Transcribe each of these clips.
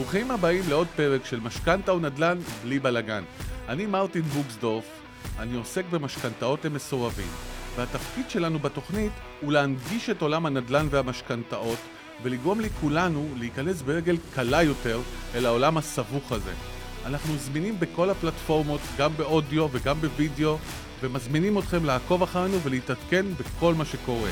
ברוכים הבאים לעוד פרק של משכנתה ונדל"ן בלי בלאגן. אני מרטין בוקסדורף, אני עוסק במשכנתאות למסורבים, והתפקיד שלנו בתוכנית הוא להנגיש את עולם הנדל"ן והמשכנתאות ולגרום לכולנו להיכנס ברגל קלה יותר אל העולם הסבוך הזה. אנחנו זמינים בכל הפלטפורמות, גם באודיו וגם בווידאו, ומזמינים אתכם לעקוב אחרינו ולהתעדכן בכל מה שקורה.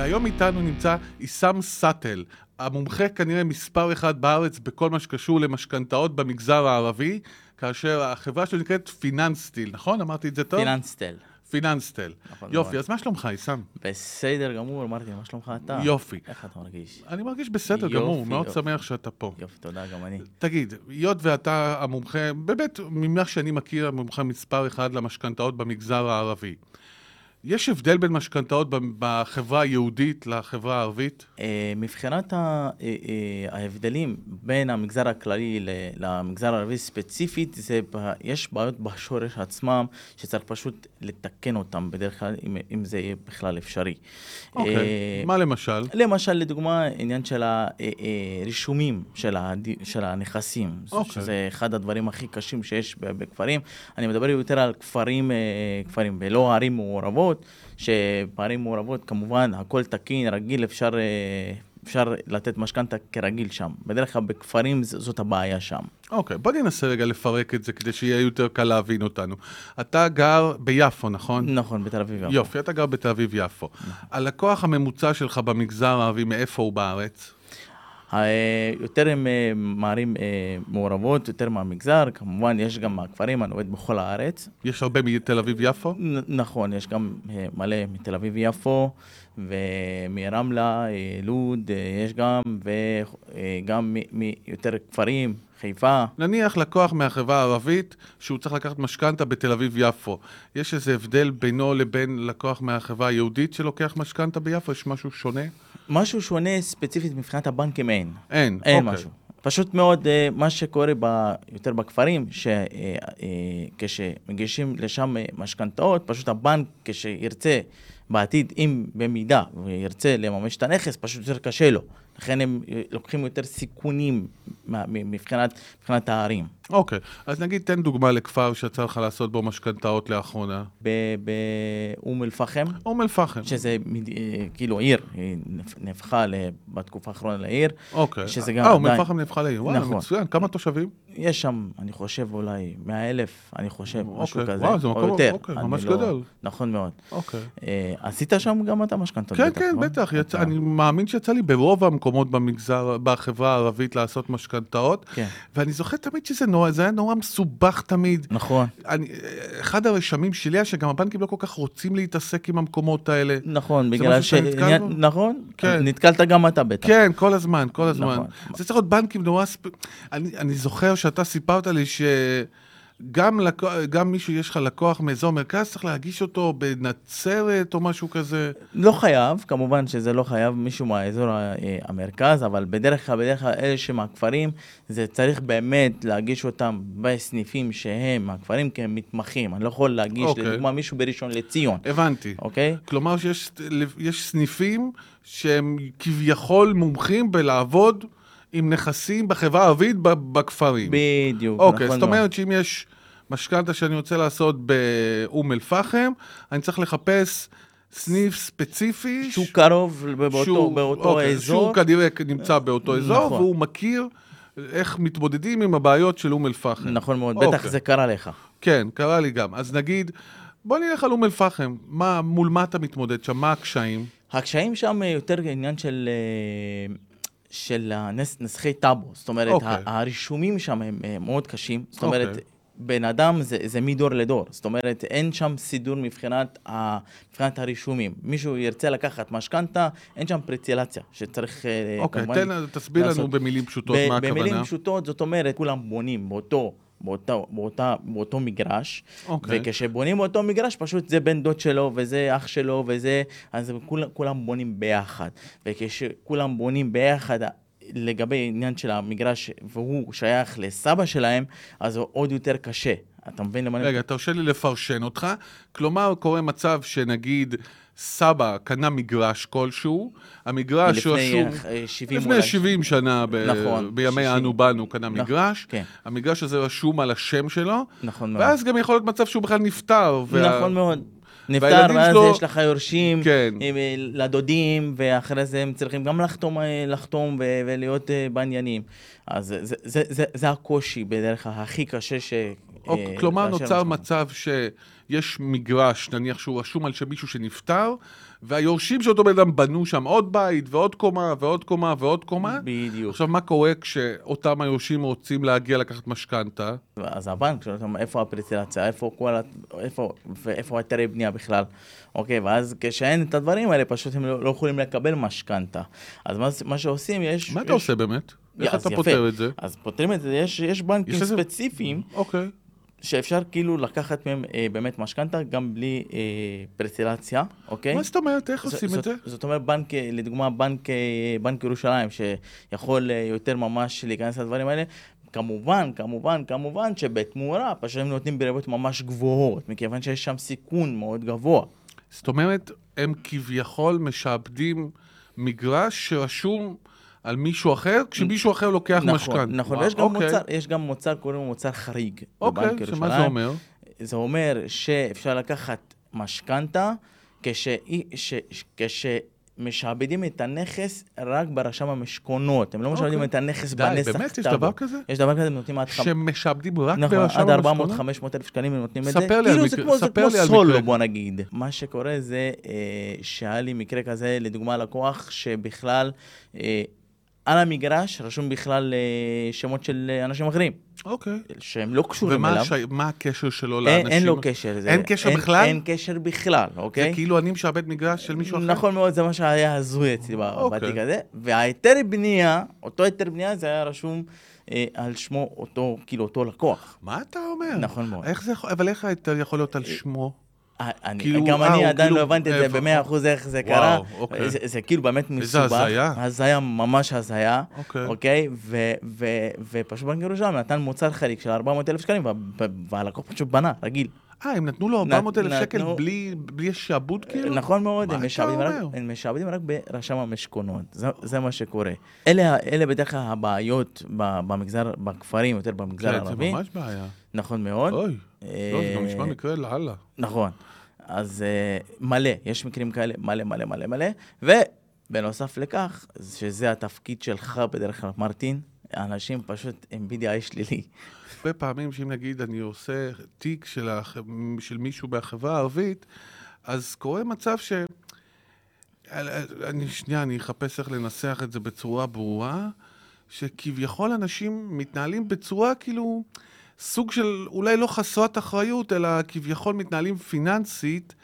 והיום איתנו נמצא עיסם סאטל, המומחה כנראה מספר אחד בארץ בכל מה שקשור למשכנתאות במגזר הערבי, כאשר החברה שלו נקראת פיננסטיל, נכון? אמרתי את זה טוב? פיננסטל. פיננסטל. נכון יופי, מאוד. אז מה שלומך, עיסם? בסדר גמור, אמרתי, מה שלומך אתה? יופי. איך אתה מרגיש? אני מרגיש בסדר יופי, גמור, מאוד יופי. שמח שאתה פה. יופי, תודה, גם אני. תגיד, היות ואתה המומחה, באמת, ממה שאני מכיר, המומחה מספר אחד למשכנתאות במגזר הערבי. יש הבדל בין משכנתאות בחברה היהודית לחברה הערבית? אה, מבחינת אה, אה, ההבדלים בין המגזר הכללי למגזר הערבי ספציפית, זה יש בעיות בשורש עצמם, שצריך פשוט לתקן אותם בדרך כלל, אם, אם זה יהיה בכלל אפשרי. אוקיי, אה, מה למשל? למשל, לדוגמה, עניין של הרישומים של, הד... של הנכסים, אוקיי. שזה אחד הדברים הכי קשים שיש בכפרים. אני מדבר יותר על כפרים, כפרים ולא ערים מעורבות, שבערים מעורבות כמובן הכל תקין, רגיל, אפשר, אה, אפשר לתת משכנתה כרגיל שם. בדרך כלל בכפרים זאת הבעיה שם. אוקיי, בוא ננסה רגע לפרק את זה כדי שיהיה יותר קל להבין אותנו. אתה גר ביפו, נכון? נכון, בתל אביב. יפו. יופי, אתה גר בתל אביב-יפו. הלקוח הממוצע שלך במגזר הערבי, מאיפה הוא בארץ? יותר הם אה, מערים אה, מעורבות, יותר מהמגזר, כמובן יש גם מהכפרים, אני עובד בכל הארץ. יש הרבה מתל אביב-יפו? נכון, יש גם אה, מלא מתל אביב-יפו, ומרמלה, לוד, יש גם, וגם מיותר כפרים, חיפה. נניח לקוח מהחברה הערבית שהוא צריך לקחת משכנתה בתל אביב-יפו. יש איזה הבדל בינו לבין לקוח מהחברה היהודית שלוקח משכנתה ביפו? יש משהו שונה? משהו שונה ספציפית מבחינת הבנקים אין. אין. אין אוקיי. משהו. פשוט מאוד, אה, מה שקורה ב, יותר בכפרים, שכשמגישים לשם אה, משכנתאות, פשוט הבנק, כשירצה בעתיד, אם במידה וירצה לממש את הנכס, פשוט יותר קשה לו. לכן הם אה, לוקחים יותר סיכונים מבחינת, מבחינת הערים. אוקיי, אז נגיד תן דוגמה לכפר שיצא לך לעשות בו משכנתאות לאחרונה. באום אל-פחם, אום אל-פחם. שזה אה, כאילו עיר, היא נהפכה בתקופה האחרונה לעיר. אוקיי. שזה גם אה, אום אל-פחם נהפכה לעיר. וואלה, נכון. מצוין. כמה תושבים? יש שם, אני חושב, אולי 100 אלף, אני חושב, משהו אוקיי. כזה. וואו, זה מקום- יותר. אוקיי, ממש לא- גדול. נכון מאוד. אוקיי. אה, עשית שם גם אתה משכנתות? כן, בטח, כן, לא? בטח. יצא, אתה- אני מאמין שיצא לי ברוב המקומות במגזר, בחברה הערבית לעשות משכנתאות. כן. ואני זוכר תמיד שזה נורא, זה היה נורא מסובך תמיד. נכון, אני, אחד הרשמים שלי היה שגם הבנקים לא כל כך רוצים להתעסק עם המקומות האלה. נכון, בגלל ש... משהו בו? נכון, כן. נתקלת גם אתה בטח. כן, כל הזמן, כל הזמן. נכון. זה צריך להיות בנקים נורא... ספ... אני, אני זוכר שאתה סיפרת לי שגם לקו... גם מישהו, יש לך לקוח מאזור מרכז, צריך להגיש אותו בנצרת או משהו כזה. לא חייב, כמובן שזה לא חייב מישהו מהאזור אה, המרכז, אבל בדרך כלל, בדרך כלל אלה שמהכפרים, זה צריך באמת להגיש אותם בסניפים שהם מהכפרים, כי הם מתמחים. אני לא יכול להגיש, אוקיי. לדוגמה, מישהו בראשון לציון, הבנתי. אוקיי? כלומר שיש יש סניפים שהם כביכול מומחים בלעבוד עם נכסים בחברה הערבית בכפרים. בדיוק, אוקיי, נכון זאת. אומרת שאם יש משכנתה שאני רוצה לעשות באום אל-פחם, אני צריך לחפש סניף ספציפי. שהוא קרוב באותו, שהוא- באותו אוקיי, אזור. שהוא כנראה נמצא באותו אזור, נכון. והוא מכיר איך מתמודדים עם הבעיות של אום אל-פחם. נכון מאוד, אוקיי. בטח זה קרה לך. כן, קרה לי גם. אז נגיד, בוא נלך על אום אל-פחם. מול מה אתה מתמודד שם? מה הקשיים? הקשיים שם יותר עניין של, אה, של הנס, נסחי טאבו, זאת אומרת, אוקיי. okay. הרישומים שם הם אה, מאוד קשים, זאת אוקיי. אומרת, בן אדם זה, זה מדור לדור, זאת אומרת, אין שם סידור מבחינת, ה, מבחינת הרישומים. מישהו ירצה לקחת משכנתה, אין שם פרצלציה, שצריך אה, אוקיי, כמובן תסביר לנו לעשות. במילים פשוטות ב- מה הכוונה. במילים פשוטות, זאת אומרת, כולם בונים באותו... באותה, באותה, באותו מגרש, אוקיי. וכשבונים באותו מגרש, פשוט זה בן דוד שלו, וזה אח שלו, וזה... אז כולם, כולם בונים ביחד. וכשכולם בונים ביחד, לגבי עניין של המגרש, והוא שייך לסבא שלהם, אז הוא עוד יותר קשה. אתה מבין למה אני... רגע, תרשה לי לפרשן אותך. כלומר, קורה מצב שנגיד סבא קנה מגרש כלשהו, המגרש לפני רשום... אה, 70 לפני אולי. 70 שנה, ב... נכון, בימי 60. אנו באנו, קנה נכון, מגרש. כן. המגרש הזה רשום על השם שלו, נכון מאוד. ואז גם יכול להיות מצב שהוא בכלל נפטר. וה- נכון מאוד. נפטר, ואז שלו- יש לך יורשים, כן. אה, לדודים, ואחרי זה הם צריכים גם לחתום, אה, לחתום ו- ולהיות אה, בעניינים. אז זה, זה, זה, זה, זה הקושי בדרך הכי קשה ש... אוקיי, אה, כלומר, נוצר. מצב שיש מגרש, נניח שהוא רשום על שם מישהו שנפטר, והיורשים של אותו בן אדם בנו שם עוד בית, ועוד קומה, ועוד קומה, ועוד קומה. בדיוק. עכשיו, מה קורה כשאותם היורשים רוצים להגיע לקחת משכנתה? אז הבנק שואל אותם, איפה הפרצלציה, איפה כל ה... איפה, ואיפה היתרי בנייה בכלל. אוקיי, ואז כשאין את הדברים האלה, פשוט הם לא, לא יכולים לקבל משכנתה. אז מה, מה שעושים, יש... מה אתה יש- עושה באמת? איך אתה יפה. פותר את זה? אז פותרים את זה, יש, יש בנקים יש ספציפיים אוקיי. שאפשר כאילו לקחת מהם אה, באמת משכנתה גם בלי אה, פרצלציה, אוקיי? מה זאת אומרת? איך ז- עושים את זאת- זה? זאת אומרת, בנק, אה, לדוגמה, בנק, אה, בנק ירושלים, שיכול אה, יותר ממש להיכנס לדברים האלה, כמובן, כמובן, כמובן שבתמורה, פשוט הם נותנים בריביות ממש גבוהות, מכיוון שיש שם סיכון מאוד גבוה. זאת אומרת, הם כביכול משעבדים מגרש שרשום על מישהו אחר, כשמישהו אחר לוקח נכון, משכנתה. נכון, וואו, ויש גם, אוקיי. מוצר, יש גם מוצר, קוראים לו מוצר חריג. אוקיי, בבנק שמה זה ירושלים. אומר? זה אומר שאפשר לקחת משכנתה כש... ש... כשמשעבדים את הנכס רק ברשם המשכונות. הם לא משעבדים אוקיי. את הנכס די, בנסח באמת? יש טאבו. דבר כזה? יש דבר כזה, הם נותנים עד. שמשעבדים רק נכון, ברשם עד המשכונות? 400-500 אלף שקלים הם נותנים את ספר זה. לי על כאילו מקרה- כמו, זה ספר כמו סולו. בוא נגיד. מה שקורה זה אה, שהיה לי מקרה כזה, לדוגמה לקוח שבכלל, אה, על המגרש רשום בכלל אה, שמות של אה, אנשים אחרים, אוקיי. שהם לא קשורים ומה אליו. השי- מה הקשר שלו אין, לאנשים? אין לו קשר. זה, אין קשר אין, בכלל? אין קשר בכלל, אוקיי? זה כאילו אני משעבד מגרש של מישהו אחר? נכון מאוד, זה מה שהיה הזוי אצלי אוקיי. בתיק הזה. וההיתר בנייה, אותו היתר בנייה, זה היה רשום אה, על שמו אותו, כאילו אותו לקוח. מה אתה אומר? נכון מאוד. איך זה יכול, אבל איך ההיתר יכול להיות על שמו? אה, אני, כאילו, גם אה, אני עדיין כאילו- לא הבנתי את זה איפה? במאה אחוז איך זה וואו, קרה. אוקיי. זה, זה כאילו באמת איזה מסובך. הזיה. הזיה, ממש הזיה. אוקיי. אוקיי? ו- ו- ופשוט בנק ירושלים נתן מוצר חריג של 400 אלף שקלים, וה- והלקוח פשוט בנה, רגיל. אה, הם נתנו לו 400 אלף שקל בלי בלי שעבוד כאילו? נכון מאוד, הם משעבדים רק? הם משעבדים רק ברשם המשכונות, זה, זה מה שקורה. אלה, אלה בדרך כלל הבעיות במגזר, בכפרים, יותר במגזר כן, זה הערבי. ממש בעיה. נכון מאוד. אוי, אה, לא, זה גם נשמע מקרה לאללה. נכון. אז אה, מלא, יש מקרים כאלה, מלא מלא מלא מלא. ובנוסף לכך, שזה התפקיד שלך בדרך כלל, מרטין, אנשים פשוט עם BDI שלילי. הרבה פעמים שאם נגיד אני עושה תיק של, הח... של מישהו בחברה הערבית, אז קורה מצב ש... אני, שנייה, אני אחפש איך לנסח את זה בצורה ברורה, שכביכול אנשים מתנהלים בצורה כאילו סוג של אולי לא חסרת אחריות, אלא כביכול מתנהלים פיננסית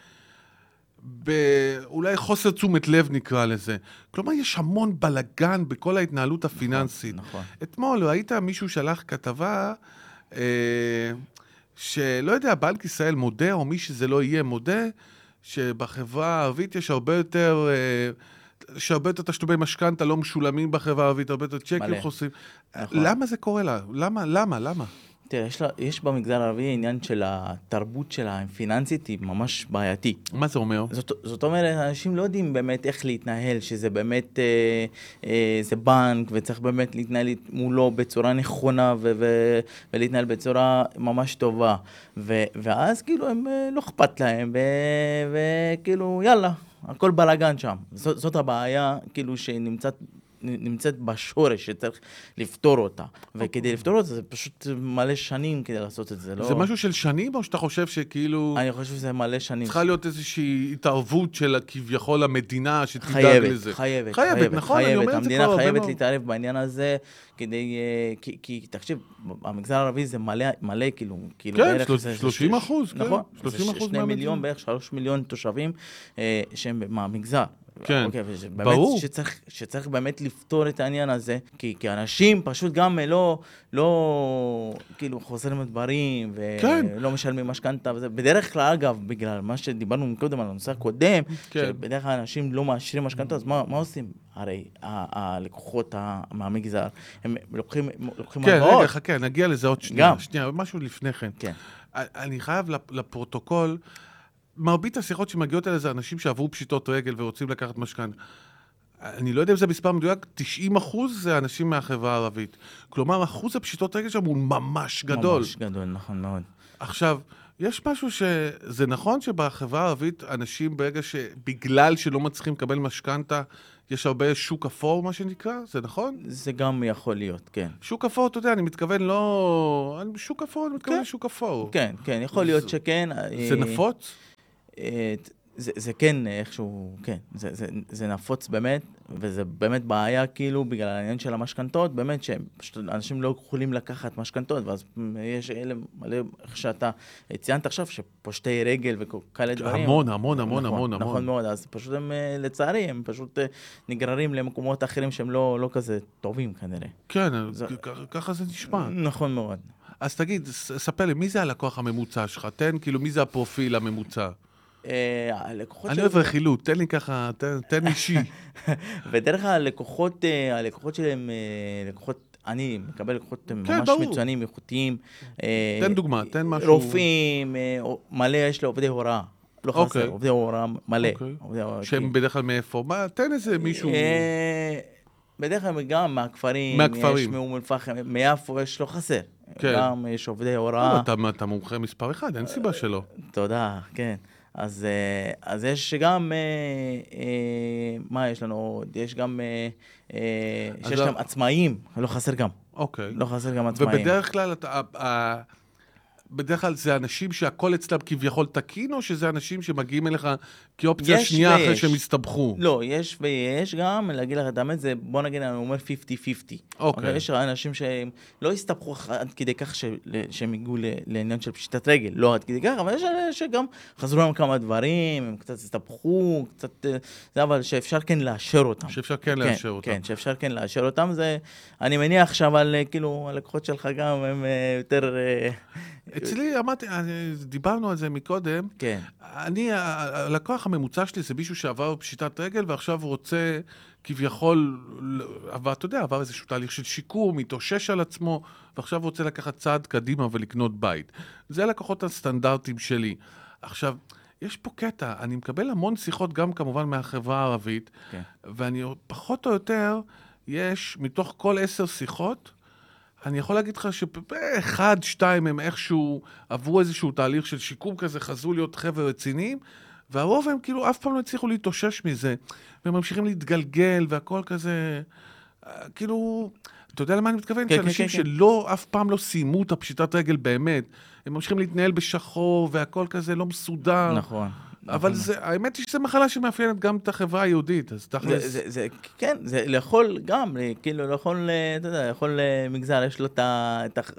באולי חוסר תשומת לב נקרא לזה. כלומר, יש המון בלגן בכל ההתנהלות הפיננסית. נכון. אתמול ראית מישהו שלח כתבה אה, שלא יודע, בנק ישראל מודה, או מי שזה לא יהיה מודה, שבחברה הערבית יש הרבה יותר... אה, יש הרבה יותר תשלומי משכנתה לא משולמים בחברה הערבית, הרבה יותר צ'קים מלא. חוסרים. נכון. למה זה קורה לה? למה? למה? למה? תראה, יש, לה, יש במגזר הערבי עניין של התרבות שלה הפיננסית היא ממש בעייתי. מה זה אומר? זאת, זאת אומרת, אנשים לא יודעים באמת איך להתנהל, שזה באמת, אה, אה, זה בנק, וצריך באמת להתנהל מולו בצורה נכונה ו- ו- ולהתנהל בצורה ממש טובה. ו- ואז כאילו הם אה, לא אכפת להם, ו- וכאילו יאללה, הכל בלאגן שם. זאת, זאת הבעיה, כאילו, שנמצאת... נמצאת בשורש שצריך לפתור אותה. וכדי לפתור אותה זה פשוט מלא שנים כדי לעשות את זה, לא... זה משהו של שנים, או שאתה חושב שכאילו אני חושב שזה מלא שנים. צריכה להיות איזושהי התערבות של כביכול המדינה שתדאג חייבת, לזה? חייבת, חייבת, נכון, אני אומר את זה המדינה כבר הרבה חייבת. להתערב בעניין הזה, כדי, אה, כי, כי תקשיב, המגזר הערבי זה מלא, מלא כאילו, כאילו כן, בערך זה- 30 זה- אחוז, כן, נכון, 30 זה אחוז מהמדינה. מיליון, בערך שלוש מיליון תושבים אה, שהם מהמגזר. כן, אוקיי, וש- באמת ברור. שצריך, שצריך באמת לפתור את העניין הזה, כי, כי אנשים פשוט גם לא, לא, כאילו, חוזרים לדברים, כן. ולא משלמים משכנתה וזה. בדרך כלל, אגב, בגלל מה שדיברנו קודם על הנושא הקודם, כן. שבדרך כלל אנשים לא מאשרים משכנתה, אז מה, מה עושים? הרי הלקוחות מהמגזר, הם לוקחים, לוקחים כן, הלוואות. רגע, חכה, נגיע לזה עוד שנייה. גם. שנייה, משהו לפני כן. כן. אני חייב לפ- לפרוטוקול, מרבית השיחות שמגיעות אליי זה אנשים שעברו פשיטות רגל ורוצים לקחת משכנתה. אני לא יודע אם זה מספר מדויק, 90 אחוז זה אנשים מהחברה הערבית. כלומר, אחוז הפשיטות רגל שם הוא ממש גדול. ממש גדול, נכון מאוד. עכשיו, יש משהו שזה נכון שבחברה הערבית אנשים ברגע ש... בגלל שלא מצליחים לקבל משכנתה, יש הרבה שוק אפור, מה שנקרא? זה נכון? זה גם יכול להיות, כן. שוק אפור, אתה יודע, אני מתכוון לא... שוק אפור, אני מתכוון כן. לשוק אפור. כן, כן, יכול להיות זה- שכן. זה אה, נפוץ? אה, זה, זה כן איכשהו, כן, זה, זה, זה נפוץ באמת, וזה באמת בעיה כאילו בגלל העניין של המשכנתות, באמת שפשוט אנשים לא יכולים לקחת משכנתות, ואז יש אלה מלא, איך שאתה ציינת עכשיו, שפושטי רגל וכאלה דברים. המון, המון, המון, נכון, המון, נכון המון. מאוד, אז פשוט הם, אה, לצערי, הם פשוט אה, נגררים למקומות אחרים שהם לא, לא כזה טובים כנראה. כן, זה- ככה זה נשמע. נכון מאוד. אז תגיד, ספר לי, מי זה הלקוח הממוצע שלך? תן, כאילו, מי זה הפרופיל הממוצע? אה, הלקוחות אני אוהב רכילות, תן לי ככה, תן- אישי. ודרך הלקוחות, אה, הלקוחות שלהם, אה, לקוחות, אני מקבל לקוחות כן, ממש. מצוינים, איכותיים. תן דוגמה, תן משהו. רופאים, מלא יש לו עובדי הוראה. לא אוקיי. חסר, עובדי הוראה מלא. אוקיי. שהם כן. בדרך כלל מאיפה? מה, תן איזה מישהו... בדרך כלל גם מהכפרים, מהכפרים. יש מאום אל-פחם, מיפו יש לו חסר. כן. גם יש עובדי לא, הוראה. אתה אתה מומחה מספר אחד, אין סיבה שלא. תודה, כן. אז, אה, אז יש גם, אה, אה, מה יש לנו עוד? יש גם, שיש גם עצמאים, לא חסר גם. אוקיי. לא חסר גם עצמאים. ובדרך כלל אתה... בדרך כלל זה אנשים שהכל אצלם כביכול תקין, או שזה אנשים שמגיעים אליך כאופציה יש שנייה אחרי ויש. שהם הסתבכו? לא, יש ויש גם, להגיד לך את האמת, זה, בוא נגיד, אני אומר 50-50. אוקיי. יש אנשים שהם לא הסתבכו עד כדי כך ש- שהם הגיעו לעניין של פשיטת רגל, לא עד כדי כך, אבל יש אלה שגם חזרו להם כמה דברים, הם קצת הסתבכו, קצת... אה, זה, אבל שאפשר כן לאשר אותם. שאפשר כן לאשר אותם. כן, שאפשר כן לאשר אותם, זה... אני מניח שעל, אה, כאילו, הלקוחות שלך גם הם אה, יותר... אצלי, אמרתי, דיברנו על זה מקודם, כן. אני, הלקוח הממוצע שלי זה מישהו שעבר פשיטת רגל ועכשיו רוצה כביכול, עבר, אתה יודע, עבר איזשהו תהליך של שיקום, התאושש על עצמו, ועכשיו רוצה לקחת צעד קדימה ולקנות בית. זה הלקוחות הסטנדרטיים שלי. עכשיו, יש פה קטע, אני מקבל המון שיחות גם כמובן מהחברה הערבית, כן. ואני פחות או יותר, יש מתוך כל עשר שיחות, אני יכול להגיד לך שבאחד, שתיים הם איכשהו עברו איזשהו תהליך של שיקום כזה, חזרו להיות חבר'ה רציניים, והרוב הם כאילו אף פעם לא הצליחו להתאושש מזה, והם ממשיכים להתגלגל והכל כזה, אה, כאילו, אתה יודע למה אני מתכוון? כן, שאנשים כן, כן. שלא, אף פעם לא סיימו את הפשיטת רגל באמת, הם ממשיכים להתנהל בשחור והכל כזה לא מסודר. נכון. אבל נכון. זה, האמת היא שזו מחלה שמאפיינת גם את החברה היהודית, אז זה, תכלס... זה, זה, כן, זה לכל, גם, כאילו, לכל, אה, אתה יודע, לכל אה, מגזר יש לו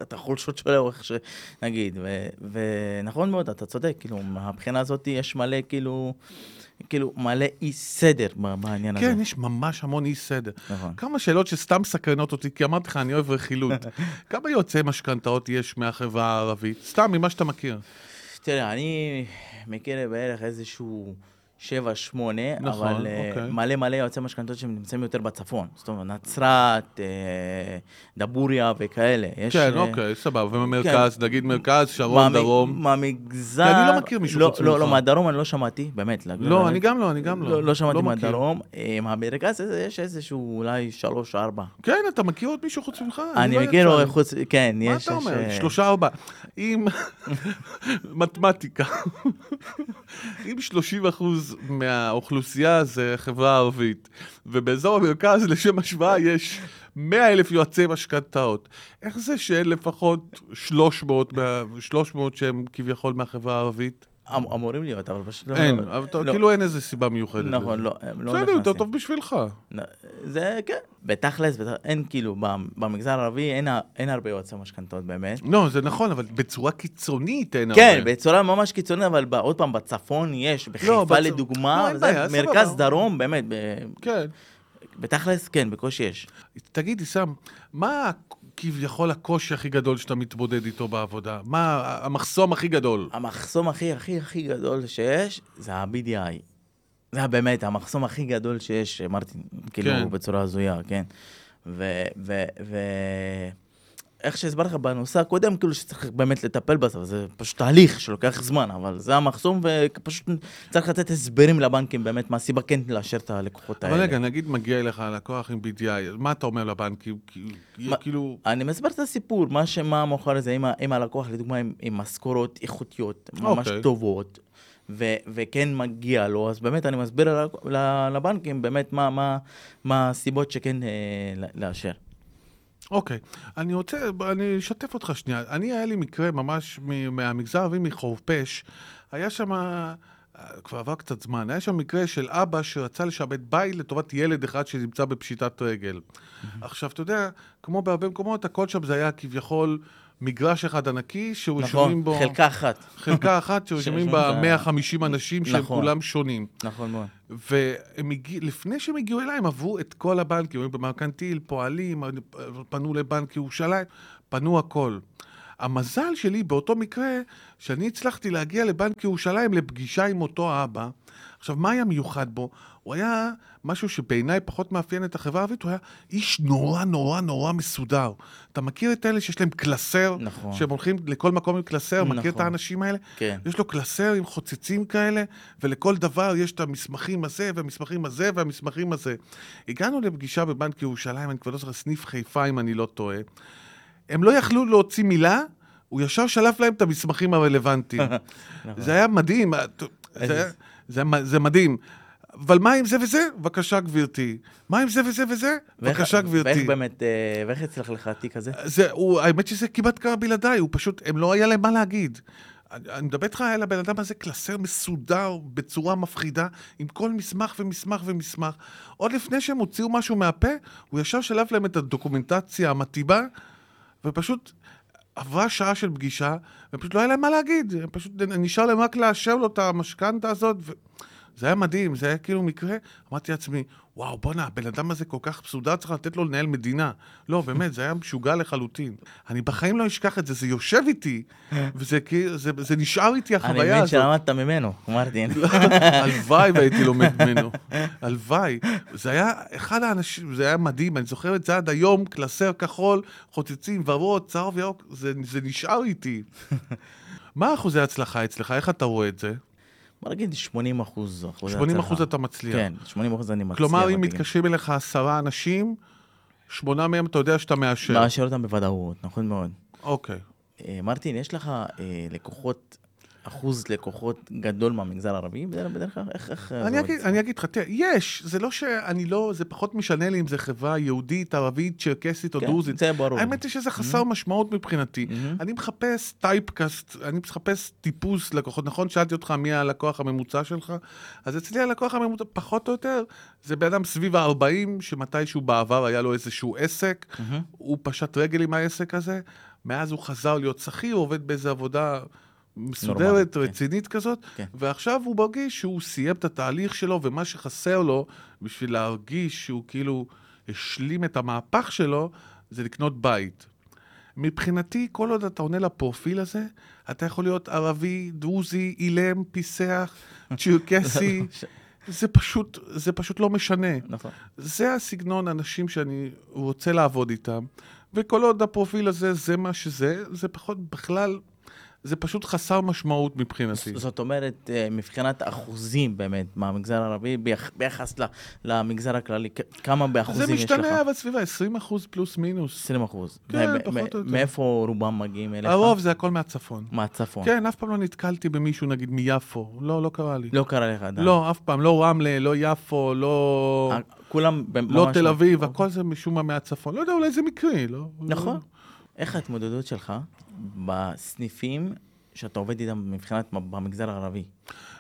את החולשות שלו, איך שנגיד, ו- ונכון מאוד, אתה צודק, כאילו, מהבחינה הזאת יש מלא, כאילו, כאילו, מלא אי סדר בעניין הזה. כן, יש ממש המון אי סדר. נכון. כמה שאלות שסתם סקרנות אותי, כי אמרתי לך, אני אוהב רכילות. כמה יועצי משכנתאות יש מהחברה הערבית? סתם, ממה שאתה מכיר. תראה, אני מכיר בערך איזשהו שבע, שמונה, נכון, אבל אה, אוקיי. מלא מלא יועצי משכנתות שהם נמצאים יותר בצפון. זאת אומרת, נצרת, אה, דבוריה וכאלה. יש, כן, אה, אוקיי, סבבה. וממרכז, נגיד מרכז, שרון, מהמ- דרום. מהמגזר... כי אני לא מכיר מישהו לא, חוץ לא, ממך. לא, מהדרום אני לא שמעתי, באמת. לא, לך, אני גם לא, אני גם לא. לא, לא שמעתי מכיר. מהדרום. מהמרכז יש איזשהו אולי שלוש, ארבע. כן, אתה מכיר עוד מישהו חוץ ממך? אני לא מכיר לי. חוץ... כן, מה יש... אתה יש, אומר? אה, שלושה ארבע. אם... מתמטיקה. אם 30 אחוז מהאוכלוסייה זה חברה ערבית, ובאזור המרכז, לשם השוואה, יש 100 אלף יועצי משכנתאות. איך זה שאין לפחות 300, מה- 300 שהם כביכול מהחברה הערבית? אמ- אמורים להיות, אבל פשוט לא... אין, אבל לא. כאילו אין איזה סיבה מיוחדת. נכון. לא, הם לא בסדר, יותר נכנסים. טוב בשבילך. זה כן, בתכלס, בת- אין כאילו, במ- במגזר הערבי אין הרבה יועצי משכנתאות באמת. לא, זה נכון, אבל בצורה קיצונית אין כן, הרבה. בצורה ממש קיצונית, אבל עוד פעם, בצפון יש, בחיפה לא, בצ- לדוגמה, לא, מרכז. דרום, באמת, כן. בתכלס, כן, בקושי יש. תגיד, עיסאם, מה כביכול הקושי הכי גדול שאתה מתמודד איתו בעבודה? מה המחסום הכי גדול? המחסום הכי הכי הכי גדול שיש, זה ה-BDI. זה באמת המחסום הכי גדול שיש, אמרתי, כאילו, כן. בצורה הזויה, כן. ו... ו... ו... איך שהסברתי לך בנושא הקודם, כאילו שצריך באמת לטפל בזה, זה פשוט תהליך שלוקח זמן, אבל זה המחסום, ופשוט צריך לתת הסברים לבנקים באמת, מה הסיבה כן לאשר את הלקוחות האלה. אבל רגע, נגיד מגיע אליך לקוח עם BDI, מה אתה אומר לבנקים? כאילו-. אני מסביר את הסיפור, מה שמה זה, אם, הלקוח, לדוגמה, עם, משכורות איכותיות, ממש אוקיי. טובות, ו, וכן מגיע לו, אז באמת אני מסביר לבנקים באמת מה, הסיבות שכן אה, לאשר. אוקיי, אני רוצה, אני אשתף אותך שנייה. אני, היה לי מקרה ממש מהמגזר הערבי מחורפיש, היה שם, אה, כבר עבר קצת זמן, היה שם מקרה של אבא שרצה לשעבד בית לטובת ילד אחד שנמצא בפשיטת רגל. עכשיו, אתה יודע, כמו בהרבה מקומות, הכל שם זה היה כביכול מגרש אחד ענקי, שרשומים נכון, בו... חלקה אחת. חלקה אחת בה שרשומים בה- 150 אנשים שהם נכון. כולם שונים. נכון מאוד. והם הגיע, לפני שהם הגיעו אליי, הם עברו את כל הבנקים, היו במרקנטיל, פועלים, פנו לבנק ירושלים, פנו הכל. המזל שלי באותו מקרה, שאני הצלחתי להגיע לבנק ירושלים לפגישה עם אותו האבא. עכשיו, מה היה מיוחד בו? הוא היה משהו שבעיניי פחות מאפיין את החברה הערבית, הוא היה איש נורא נורא נורא מסודר. אתה מכיר את אלה שיש להם קלסר? נכון. שהם הולכים לכל מקום עם קלסר? מכיר את נכון. האנשים האלה? כן. יש לו קלסר עם חוצצים כאלה, ולכל דבר יש את המסמכים הזה, והמסמכים הזה, והמסמכים הזה. הגענו לפגישה בבנק ירושלים, אני כבר לא זוכר, סניף חיפה, אם אני לא טועה. הם לא יכלו להוציא מילה, הוא ישר שלף להם את המסמכים הרלוונטיים. נכון. זה היה מדהים, זה, היה- זה, היה- זה מדהים. אבל מה עם זה וזה? בבקשה, גברתי. מה עם זה וזה וזה? בבקשה, גברתי. ואיך באמת, אה, ואיך יצלח לך התיק הזה? זה, הוא, האמת שזה כמעט קרה בלעדיי, הוא פשוט, הם לא היה להם מה להגיד. אני מדבר איתך על הבן אדם הזה קלסר מסודר בצורה מפחידה, עם כל מסמך ומסמך ומסמך. עוד לפני שהם הוציאו משהו מהפה, הוא ישר שלף להם את הדוקומנטציה המתאימה, ופשוט עברה שעה של פגישה, ופשוט לא היה להם מה להגיד. פשוט, נשאר להם רק לאשר לו את המשכנתה הזאת. ו... זה היה מדהים, זה היה כאילו מקרה, אמרתי לעצמי, וואו, בואנה, הבן אדם הזה כל כך מסודר, צריך לתת לו לנהל מדינה. לא, באמת, זה היה משוגע לחלוטין. אני בחיים לא אשכח את זה, זה יושב איתי, וזה כאילו, זה, זה נשאר איתי אני החוויה מבין הזאת. שלמדת ממנו, מרטין. הלוואי והייתי לומד ממנו. הלוואי. זה היה אחד האנשים, זה היה מדהים, אני זוכר את זה עד היום, קלסר כחול, חוצצים, ורוד, צהוב, ירוק, זה, זה נשאר איתי. מה אחוזי ההצלחה אצלך? איך אתה רואה את זה? בוא נגיד 80 אחוז. אחוז 80 הצלחה. אחוז אתה מצליח. כן, 80 אחוז אני מצליח. כלומר, אם. מתקשרים אליך עשרה אנשים, שמונה מהם אתה יודע שאתה מאשר. מאשר אותם בוודאות, נכון מאוד. אוקיי. אה, מרטין, יש לך אה, לקוחות, אחוז לקוחות גדול מהמגזר הערבי בדרך כלל? איך, איך... אה, אני אגיד? אני אגיד לך, תראה, יש, זה לא שאני לא, זה פחות משנה לי אם זה חברה יהודית, ערבית, צ'רקסית או כן, דרוזית. זה ברור. האמת היא שזה חסר משמעות מבחינתי. מהמם. אני מחפש טייפקאסט, אני מחפש טיפוס לקוחות. נכון, שאלתי אותך מי הלקוח הממוצע שלך? אז אצלי הלקוח הממוצע, פחות או יותר, זה בן אדם סביב ה-40, שמתישהו בעבר היה לו איזשהו עסק, מהמם. הוא פשט רגל עם העסק הזה, מאז הוא חזר להיות שכיר, הוא עובד באיזו עבודה מסודרת, נורמלית, כן. רצינית כזאת, כן. ועכשיו הוא מרגיש שהוא סיים את התהליך שלו, ומה שחסר לו, בשביל להרגיש שהוא כאילו השלים את המהפך שלו, זה לקנות בית. מבחינתי, כל עוד אתה עונה לפרופיל הזה, אתה יכול להיות ערבי, דרוזי, אילם, פיסח, צ'רקסי, זה פשוט, זה פשוט לא משנה. נכון. זה הסגנון האנשים שאני רוצה לעבוד איתם, וכל עוד הפרופיל הזה, זה מה שזה, זה פחות בכלל, זה פשוט חסר משמעות מבחינתי. זאת אומרת, אה, מבחינת אחוזים באמת, מהמגזר הערבי, ביח- ביחס למגזר הכללי, כמה זה באחוזים יש לך? משתנה, אבל סביב ה-20 אחוז פלוס מינוס. 20 אחוז. כן, פחות או יותר. מאיפה רובם מגיעים אליך? הרוב זה הכל מהצפון. מהצפון. כן, אף פעם לא נתקלתי במישהו, נגיד, מיפו. לא, לא קרה לי. לא קרה לך עדיין. לא, אף פעם. לא רמלה, לא יפו, לא... אה, כולם ממש... לא תל אביב, אוקיי. הכל זה משום מה מהצפון. לא יודע, אולי זה מקרי, לא? נכון. איך ההתמודדות שלך בסניפים שאתה עובד איתם מבחינת במגזר הערבי?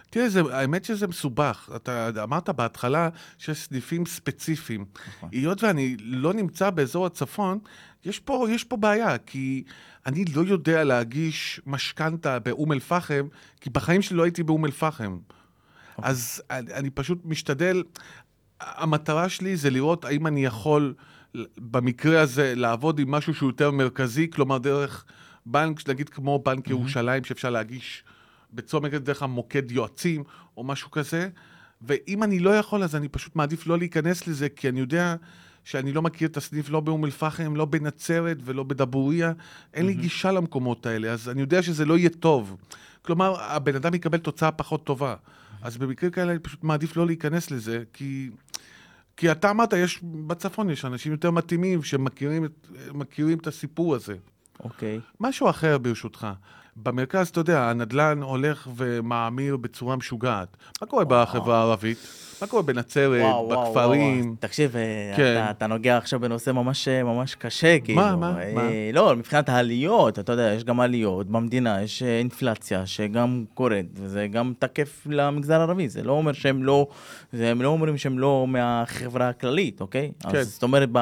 תראה, זה, האמת שזה מסובך. אתה אמרת בהתחלה שיש סניפים ספציפיים. נכון. היות ואני לא נמצא באזור הצפון, יש פה, יש פה בעיה, כי אני לא יודע להגיש משכנתה באום אל-פחם, כי בחיים שלי לא הייתי באום אל-פחם. אוקיי. אז אני, אני פשוט משתדל, המטרה שלי זה לראות האם אני יכול, במקרה הזה, לעבוד עם משהו שהוא יותר מרכזי, כלומר דרך בנק, נגיד כמו בנק ירושלים, שאפשר להגיש בצומת דרך המוקד יועצים, או משהו כזה. ואם אני לא יכול, אז אני פשוט מעדיף לא להיכנס לזה, כי אני יודע שאני לא מכיר את הסניף לא באום אל-פחם, לא בנצרת ולא בדבוריה. אין לי גישה למקומות האלה, אז אני יודע שזה לא יהיה טוב. כלומר, הבן אדם יקבל תוצאה פחות טובה. אז במקרים כאלה אני פשוט מעדיף לא להיכנס לזה, כי... כי אתה אמרת, יש, בצפון יש אנשים יותר מתאימים שמכירים את, את הסיפור הזה. אוקיי. משהו אחר ברשותך. במרכז, אתה יודע, הנדלן הולך ומאמיר בצורה משוגעת. מה קורה בחברה הערבית? מה קורה בנצרת, וואו, וואו, בכפרים? וואו. תקשיב, אה, כן. אתה, אתה נוגע עכשיו בנושא ממש, אה, ממש קשה, כאילו. מה, אה, מה? לא, מבחינת העליות, אתה יודע, יש גם עליות במדינה, יש אה, אינפלציה שגם קורית, וזה גם תקף למגזר הערבי, זה לא אומר שהם לא, זה, הם לא אומרים שהם לא מהחברה הכללית, אוקיי? כן. אז זאת אומרת, ב,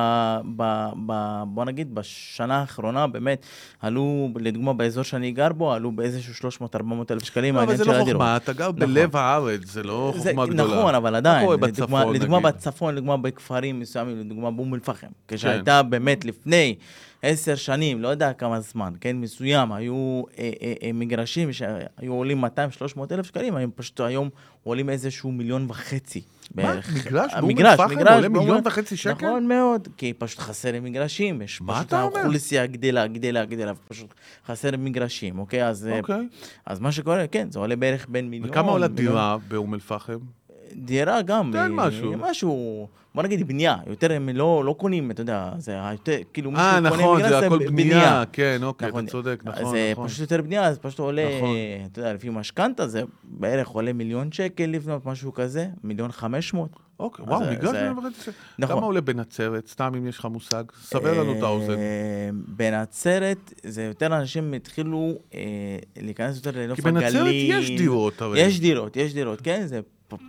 ב, ב, בוא נגיד, בשנה האחרונה, באמת, עלו, לדוגמה, באזור שאני גר בו, עלו באיזשהו 300-400 אלף שקלים, לא, אבל העניין זה של לא הדירות. חוכמה, אתה גר נכון. בלב הארץ, זה לא זה- חוכמה גדולה. נכון, אבל עדיין, לדוגמה, בצפון, לדוגמה נגיד? בצפון, לדוגמה בכפרים מסוימים, לדוגמה באום אל-פחם, כן. כשהייתה באמת לפני עשר שנים, לא יודע כמה זמן, כן, מסוים, היו אה, אה, אה, מגרשים שהיו עולים 200-300 אלף שקלים, הם פשוט היום עולים איזשהו מיליון וחצי. מה? בערך. מגרש באום אל-פחם מגרש עולה מיליון וחצי שקל? נכון מאוד, כי פשוט חסר מגרשים, יש מה פשוט אתה אומר? האוכלוסייה גדלה, גדלה, גדלה, פשוט חסר מגרשים, אוקיי? אז, אה, אוקיי. אז מה שקורה, כן, זה עולה בערך בין מיליון... וכמה עולה דירה באום אל-פחם? דירה גם. תן אה, משהו. משהו, בוא נגיד בנייה. יותר הם לא, לא קונים, אתה יודע, זה יותר, כאילו מישהו אה, קונה נכון, מגרש, זה הכל ב- בנייה. כן, אוקיי, אתה נכון. צודק, נכון, זה נכון. פשוט יותר בנייה, אז פשוט עולה, נכון. אתה יודע, לפי משכנתה זה בערך עולה מיליון שקל לבנות, משהו כזה, מיליון חמש מאות. אוקיי, וואו, זה- מגרש זה- וחצי. נכון. כמה עולה בנצרת? סתם אם יש לך מושג. סבר לנו את האוזן. אה, בנצרת, זה יותר אנשים התחילו אה, להיכנס יותר לנוף כי הגליל. בנצרת יש דירות הרי. יש דירות, יש דירות, כן, זה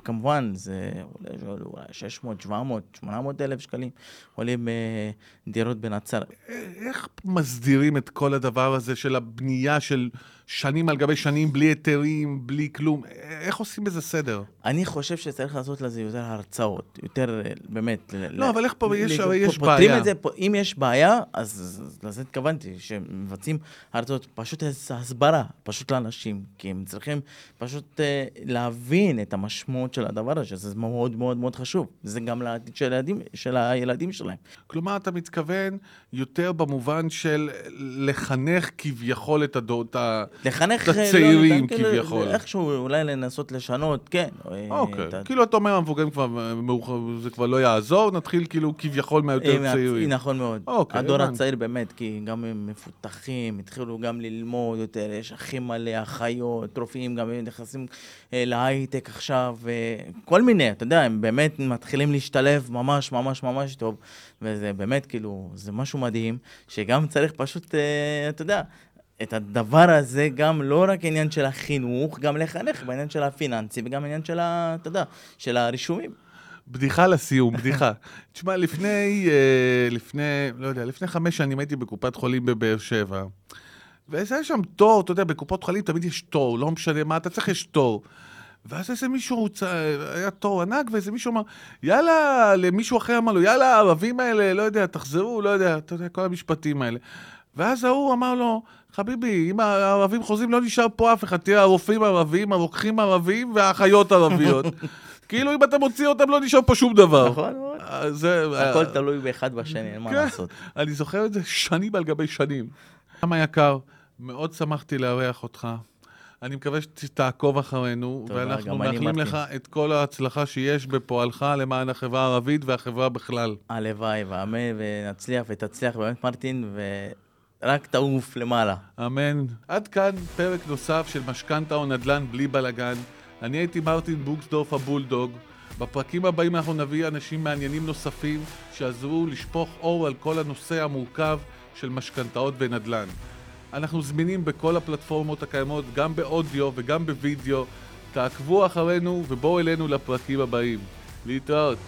כמובן, זה עולה אולי 600, 700, 800 אלף שקלים, עולים אה, דירות בנצרת. איך מסדירים את כל הדבר הזה של הבנייה של שנים על גבי שנים, בלי היתרים, בלי כלום? איך עושים בזה סדר? אני חושב שצריך לעשות לזה יותר הרצאות, יותר אה, באמת... לא, אבל איך פה, יש- יש פותרים בעיה. את זה, אם יש בעיה, אז לזה התכוונתי, שמבצעים הרצאות, פשוט הסברה, פשוט לאנשים, כי הם צריכים פשוט אה, להבין את המשמעות של הדבר הזה, שזה מאוד מאוד מאוד חשוב. זה גם לעתיד של הילדים, של הילדים שלהם. כלומר, אתה מתכוון יותר במובן של לחנך כביכול את הדור, את ה... לחנך... את לא הצעירים יודע, כאילו, כביכול. איכשהו אולי לנסות לשנות, כן. אה, אוקיי. את ה- כאילו אתה אומר, המבוגרים כבר מאוחר, זה כבר לא יעזור, נתחיל כאילו כביכול מהיותר אה, צעירים. נכון מאוד. אוקיי, הדור. הצעיר באמת, כי גם הם מפותחים, התחילו גם ללמוד יותר, יש הכי מלא אחיות, רופאים, גם הם נכנסים אה, להייטק עכשיו, כל מיני, אתה יודע, הם באמת מתחילים להשתלב ממש ממש ממש טוב, וזה באמת כאילו, זה משהו מדהים, שגם צריך פשוט, אתה יודע, את הדבר הזה גם לא רק עניין של החינוך, גם לחנך בעניין של הפיננסי וגם עניין של ה... אתה יודע, של הרישומים. בדיחה לסיום, בדיחה. תשמע, לפני, אה, לפני, לא יודע, לפני חמש שנים הייתי בקופת חולים בבאר שבע. והיה שם תור, אתה יודע, בקופות חולים תמיד יש תור, לא משנה מה, אתה צריך, יש תור. ואז איזה מישהו, צ- היה תור ענק, ואיזה מישהו אמר, יאללה, למישהו אחר אמר לו, יאללה, הערבים האלה, לא יודע, תחזרו, לא יודע, אתה יודע, כל המשפטים האלה. ואז ההוא אמר לו, חביבי, אם הערבים חוזרים, לא נשאר פה אף אחד, תראה, הרופאים ערבים, הרוקחים ערבים והאחיות ערביות. כאילו, אם אתה מוציא אותם, לא נשאר פה שום דבר. נכון מאוד. אה, זה... הכל תלוי באחד בשני, אין מה כן. לעשות. אני זוכר את זה שנים על גבי שנים. כמה יקר, מאוד שמחתי לארח אותך. אני מקווה שתעקוב אחרינו, ואנחנו מאחלים. לך את כל ההצלחה שיש בפועלך למען החברה הערבית והחברה בכלל. הלוואי, ואמן, ונצליח ותצליח באמת מרטין, ורק תעוף למעלה. אמן. עד כאן פרק נוסף של משכנתה או נדל"ן בלי בלאגן. אני הייתי מרטין בוקסדורף הבולדוג. בפרקים הבאים אנחנו נביא אנשים מעניינים נוספים שיעזרו לשפוך אור על כל הנושא המורכב של משכנתאות ונדל"ן. אנחנו זמינים בכל הפלטפורמות הקיימות, גם באודיו וגם בווידאו. תעקבו אחרינו ובואו אלינו לפרקים הבאים. להתראות.